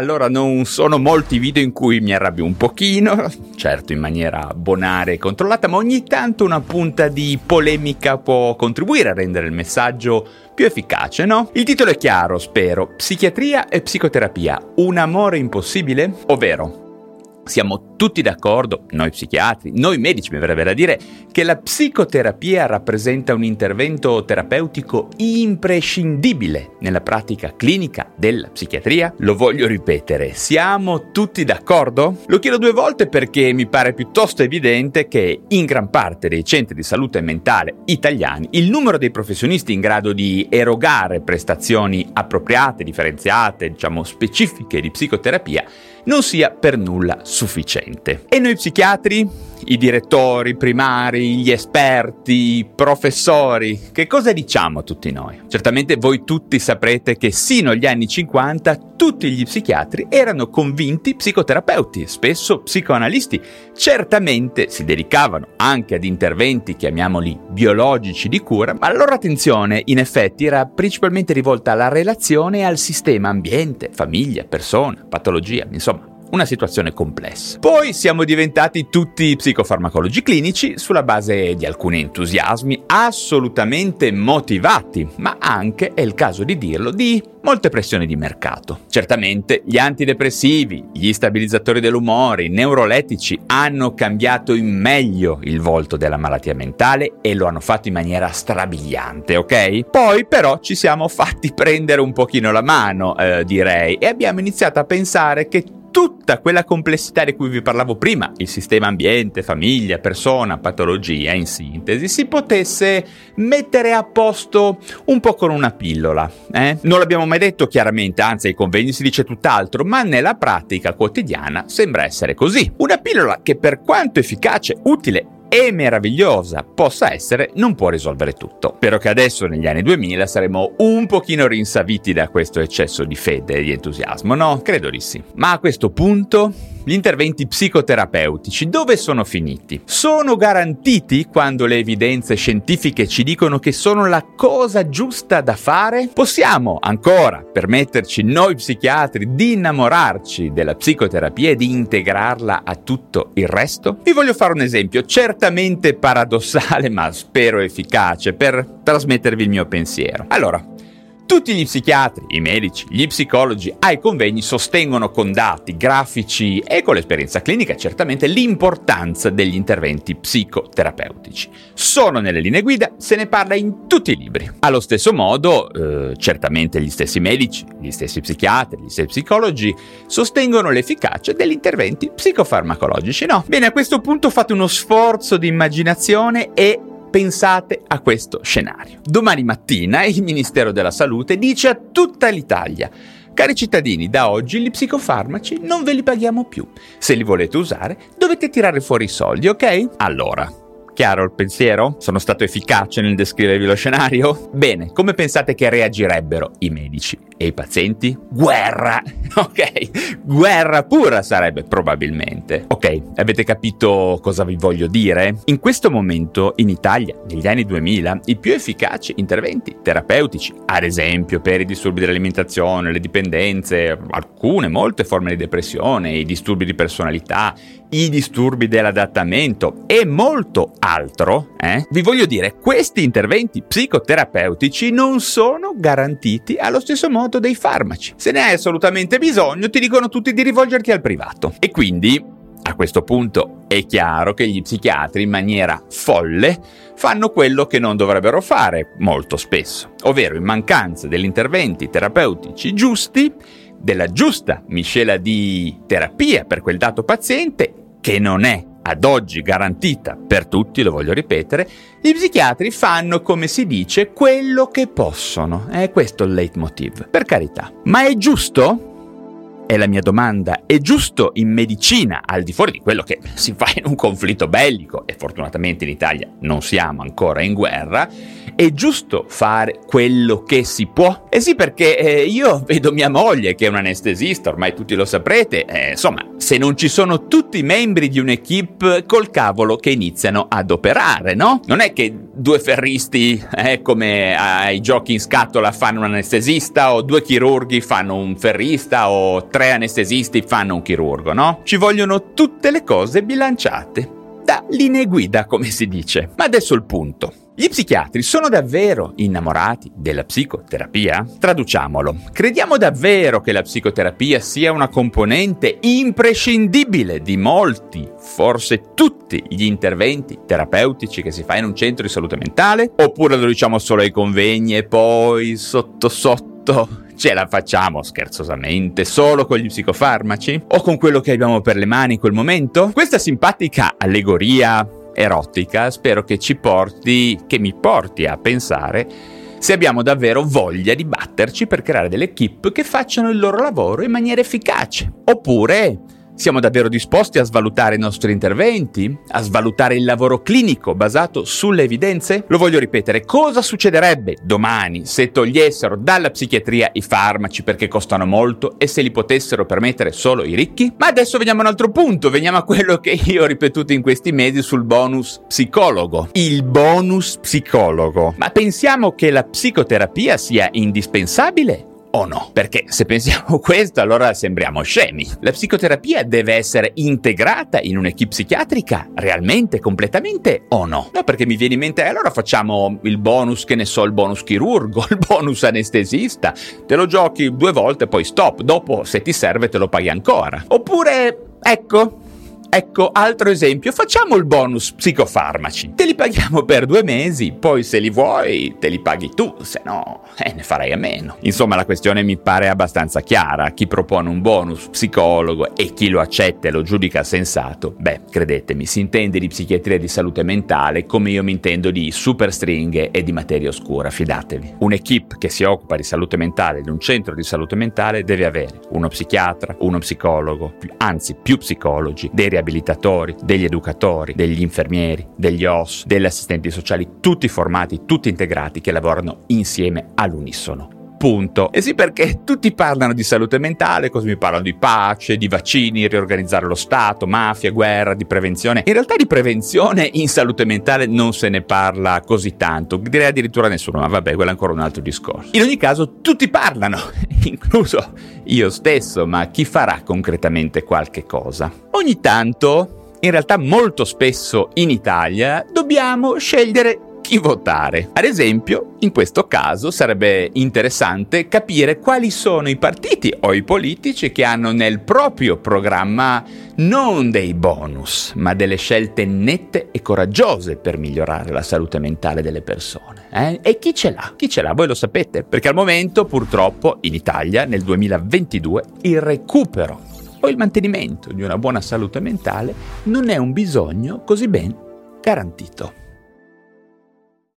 allora non sono molti video in cui mi arrabbio un pochino, certo in maniera bonaria e controllata, ma ogni tanto una punta di polemica può contribuire a rendere il messaggio più efficace, no? Il titolo è chiaro, spero. Psichiatria e psicoterapia, un amore impossibile? Ovvero, siamo tutti d'accordo, noi psichiatri, noi medici mi verrebbe da dire, che la psicoterapia rappresenta un intervento terapeutico imprescindibile nella pratica clinica della psichiatria? Lo voglio ripetere, siamo tutti d'accordo? Lo chiedo due volte perché mi pare piuttosto evidente che in gran parte dei centri di salute mentale italiani il numero dei professionisti in grado di erogare prestazioni appropriate, differenziate, diciamo specifiche di psicoterapia non sia per nulla sufficiente. E noi psichiatri? I direttori primari, gli esperti, i professori, che cosa diciamo a tutti noi? Certamente voi tutti saprete che sino agli anni 50 tutti gli psichiatri erano convinti psicoterapeuti, spesso psicoanalisti. Certamente si dedicavano anche ad interventi, chiamiamoli biologici di cura, ma la loro attenzione in effetti era principalmente rivolta alla relazione e al sistema ambiente, famiglia, persona, patologia, insomma una situazione complessa. Poi siamo diventati tutti psicofarmacologi clinici sulla base di alcuni entusiasmi assolutamente motivati, ma anche, è il caso di dirlo, di molte pressioni di mercato. Certamente gli antidepressivi, gli stabilizzatori dell'umore, i neurolettici hanno cambiato in meglio il volto della malattia mentale e lo hanno fatto in maniera strabiliante, ok? Poi però ci siamo fatti prendere un pochino la mano, eh, direi, e abbiamo iniziato a pensare che tutta quella complessità di cui vi parlavo prima, il sistema ambiente, famiglia, persona, patologia, in sintesi, si potesse mettere a posto un po' con una pillola. Eh? Non l'abbiamo mai detto chiaramente, anzi ai convegni si dice tutt'altro, ma nella pratica quotidiana sembra essere così. Una pillola che per quanto efficace, utile e meravigliosa possa essere, non può risolvere tutto. Spero che adesso, negli anni 2000, saremo un pochino rinsaviti da questo eccesso di fede e di entusiasmo, no? Credo di sì. Ma a questo punto gli interventi psicoterapeutici dove sono finiti? Sono garantiti quando le evidenze scientifiche ci dicono che sono la cosa giusta da fare? Possiamo ancora permetterci noi psichiatri di innamorarci della psicoterapia e di integrarla a tutto il resto? Vi voglio fare un esempio certamente paradossale ma spero efficace per trasmettervi il mio pensiero. Allora, tutti gli psichiatri, i medici, gli psicologi ai convegni sostengono con dati, grafici e con l'esperienza clinica certamente l'importanza degli interventi psicoterapeutici. Sono nelle linee guida, se ne parla in tutti i libri. Allo stesso modo, eh, certamente gli stessi medici, gli stessi psichiatri, gli stessi psicologi sostengono l'efficacia degli interventi psicofarmacologici, no? Bene, a questo punto fate uno sforzo di immaginazione e Pensate a questo scenario. Domani mattina il Ministero della Salute dice a tutta l'Italia Cari cittadini, da oggi gli psicofarmaci non ve li paghiamo più. Se li volete usare, dovete tirare fuori i soldi, ok? Allora, Chiaro il pensiero? Sono stato efficace nel descrivervi lo scenario? Bene, come pensate che reagirebbero i medici e i pazienti? Guerra! Ok, guerra pura sarebbe probabilmente. Ok, avete capito cosa vi voglio dire? In questo momento in Italia, negli anni 2000, i più efficaci interventi terapeutici, ad esempio per i disturbi dell'alimentazione, le dipendenze, alcune, molte forme di depressione, i disturbi di personalità, i disturbi dell'adattamento e molto altro, eh? vi voglio dire, questi interventi psicoterapeutici non sono garantiti allo stesso modo dei farmaci. Se ne hai assolutamente bisogno, ti dicono tutti di rivolgerti al privato. E quindi a questo punto è chiaro che gli psichiatri in maniera folle fanno quello che non dovrebbero fare molto spesso, ovvero in mancanza degli interventi terapeutici giusti, della giusta miscela di terapia per quel dato paziente che non è ad oggi garantita per tutti, lo voglio ripetere, gli psichiatri fanno, come si dice, quello che possono. È questo il leitmotiv, per carità. Ma è giusto? È la mia domanda. È giusto in medicina, al di fuori di quello che si fa in un conflitto bellico, e fortunatamente in Italia non siamo ancora in guerra, è giusto fare quello che si può? Eh sì, perché eh, io vedo mia moglie che è un anestesista, ormai tutti lo saprete, eh, insomma, se non ci sono tutti i membri di un'equipe, col cavolo che iniziano ad operare, no? Non è che due ferristi, eh, come ai giochi in scatola, fanno un anestesista, o due chirurghi fanno un ferrista, o tre anestesisti fanno un chirurgo, no? Ci vogliono tutte le cose bilanciate da linee guida, come si dice. Ma adesso il punto. Gli psichiatri sono davvero innamorati della psicoterapia? Traduciamolo. Crediamo davvero che la psicoterapia sia una componente imprescindibile di molti, forse tutti gli interventi terapeutici che si fa in un centro di salute mentale? Oppure lo diciamo solo ai convegni e poi sotto sotto ce la facciamo scherzosamente solo con gli psicofarmaci? O con quello che abbiamo per le mani in quel momento? Questa simpatica allegoria erotica spero che ci porti, che mi porti a pensare se abbiamo davvero voglia di batterci per creare delle equip che facciano il loro lavoro in maniera efficace. Oppure siamo davvero disposti a svalutare i nostri interventi? A svalutare il lavoro clinico basato sulle evidenze? Lo voglio ripetere, cosa succederebbe domani se togliessero dalla psichiatria i farmaci perché costano molto e se li potessero permettere solo i ricchi? Ma adesso veniamo a un altro punto, veniamo a quello che io ho ripetuto in questi mesi sul bonus psicologo. Il bonus psicologo. Ma pensiamo che la psicoterapia sia indispensabile o no? Perché se pensiamo questo allora sembriamo scemi. La psicoterapia deve essere integrata in un'equipe psichiatrica realmente, completamente o no? No, perché mi viene in mente, allora facciamo il bonus, che ne so, il bonus chirurgo, il bonus anestesista, te lo giochi due volte poi stop, dopo se ti serve te lo paghi ancora. Oppure, ecco, Ecco, altro esempio, facciamo il bonus psicofarmaci. Te li paghiamo per due mesi, poi se li vuoi te li paghi tu, se no eh, ne farai a meno. Insomma, la questione mi pare abbastanza chiara. Chi propone un bonus psicologo e chi lo accetta e lo giudica sensato, beh, credetemi, si intende di psichiatria e di salute mentale come io mi intendo di super stringhe e di materia oscura, fidatevi. Un'equipe che si occupa di salute mentale, di un centro di salute mentale, deve avere uno psichiatra, uno psicologo, anzi più psicologi, dei riabilitatori, degli educatori, degli infermieri, degli OS, degli assistenti sociali, tutti formati, tutti integrati che lavorano insieme all'unisono punto. E sì, perché tutti parlano di salute mentale, così mi parlano di pace, di vaccini, riorganizzare lo Stato, mafia, guerra, di prevenzione. In realtà di prevenzione in salute mentale non se ne parla così tanto, direi addirittura nessuno, ma vabbè, quello è ancora un altro discorso. In ogni caso, tutti parlano, incluso io stesso, ma chi farà concretamente qualche cosa? Ogni tanto in realtà molto spesso in Italia dobbiamo scegliere chi votare. Ad esempio, in questo caso sarebbe interessante capire quali sono i partiti o i politici che hanno nel proprio programma non dei bonus, ma delle scelte nette e coraggiose per migliorare la salute mentale delle persone. Eh? E chi ce l'ha? Chi ce l'ha? Voi lo sapete? Perché al momento, purtroppo, in Italia, nel 2022, il recupero o il mantenimento di una buona salute mentale non è un bisogno così ben garantito.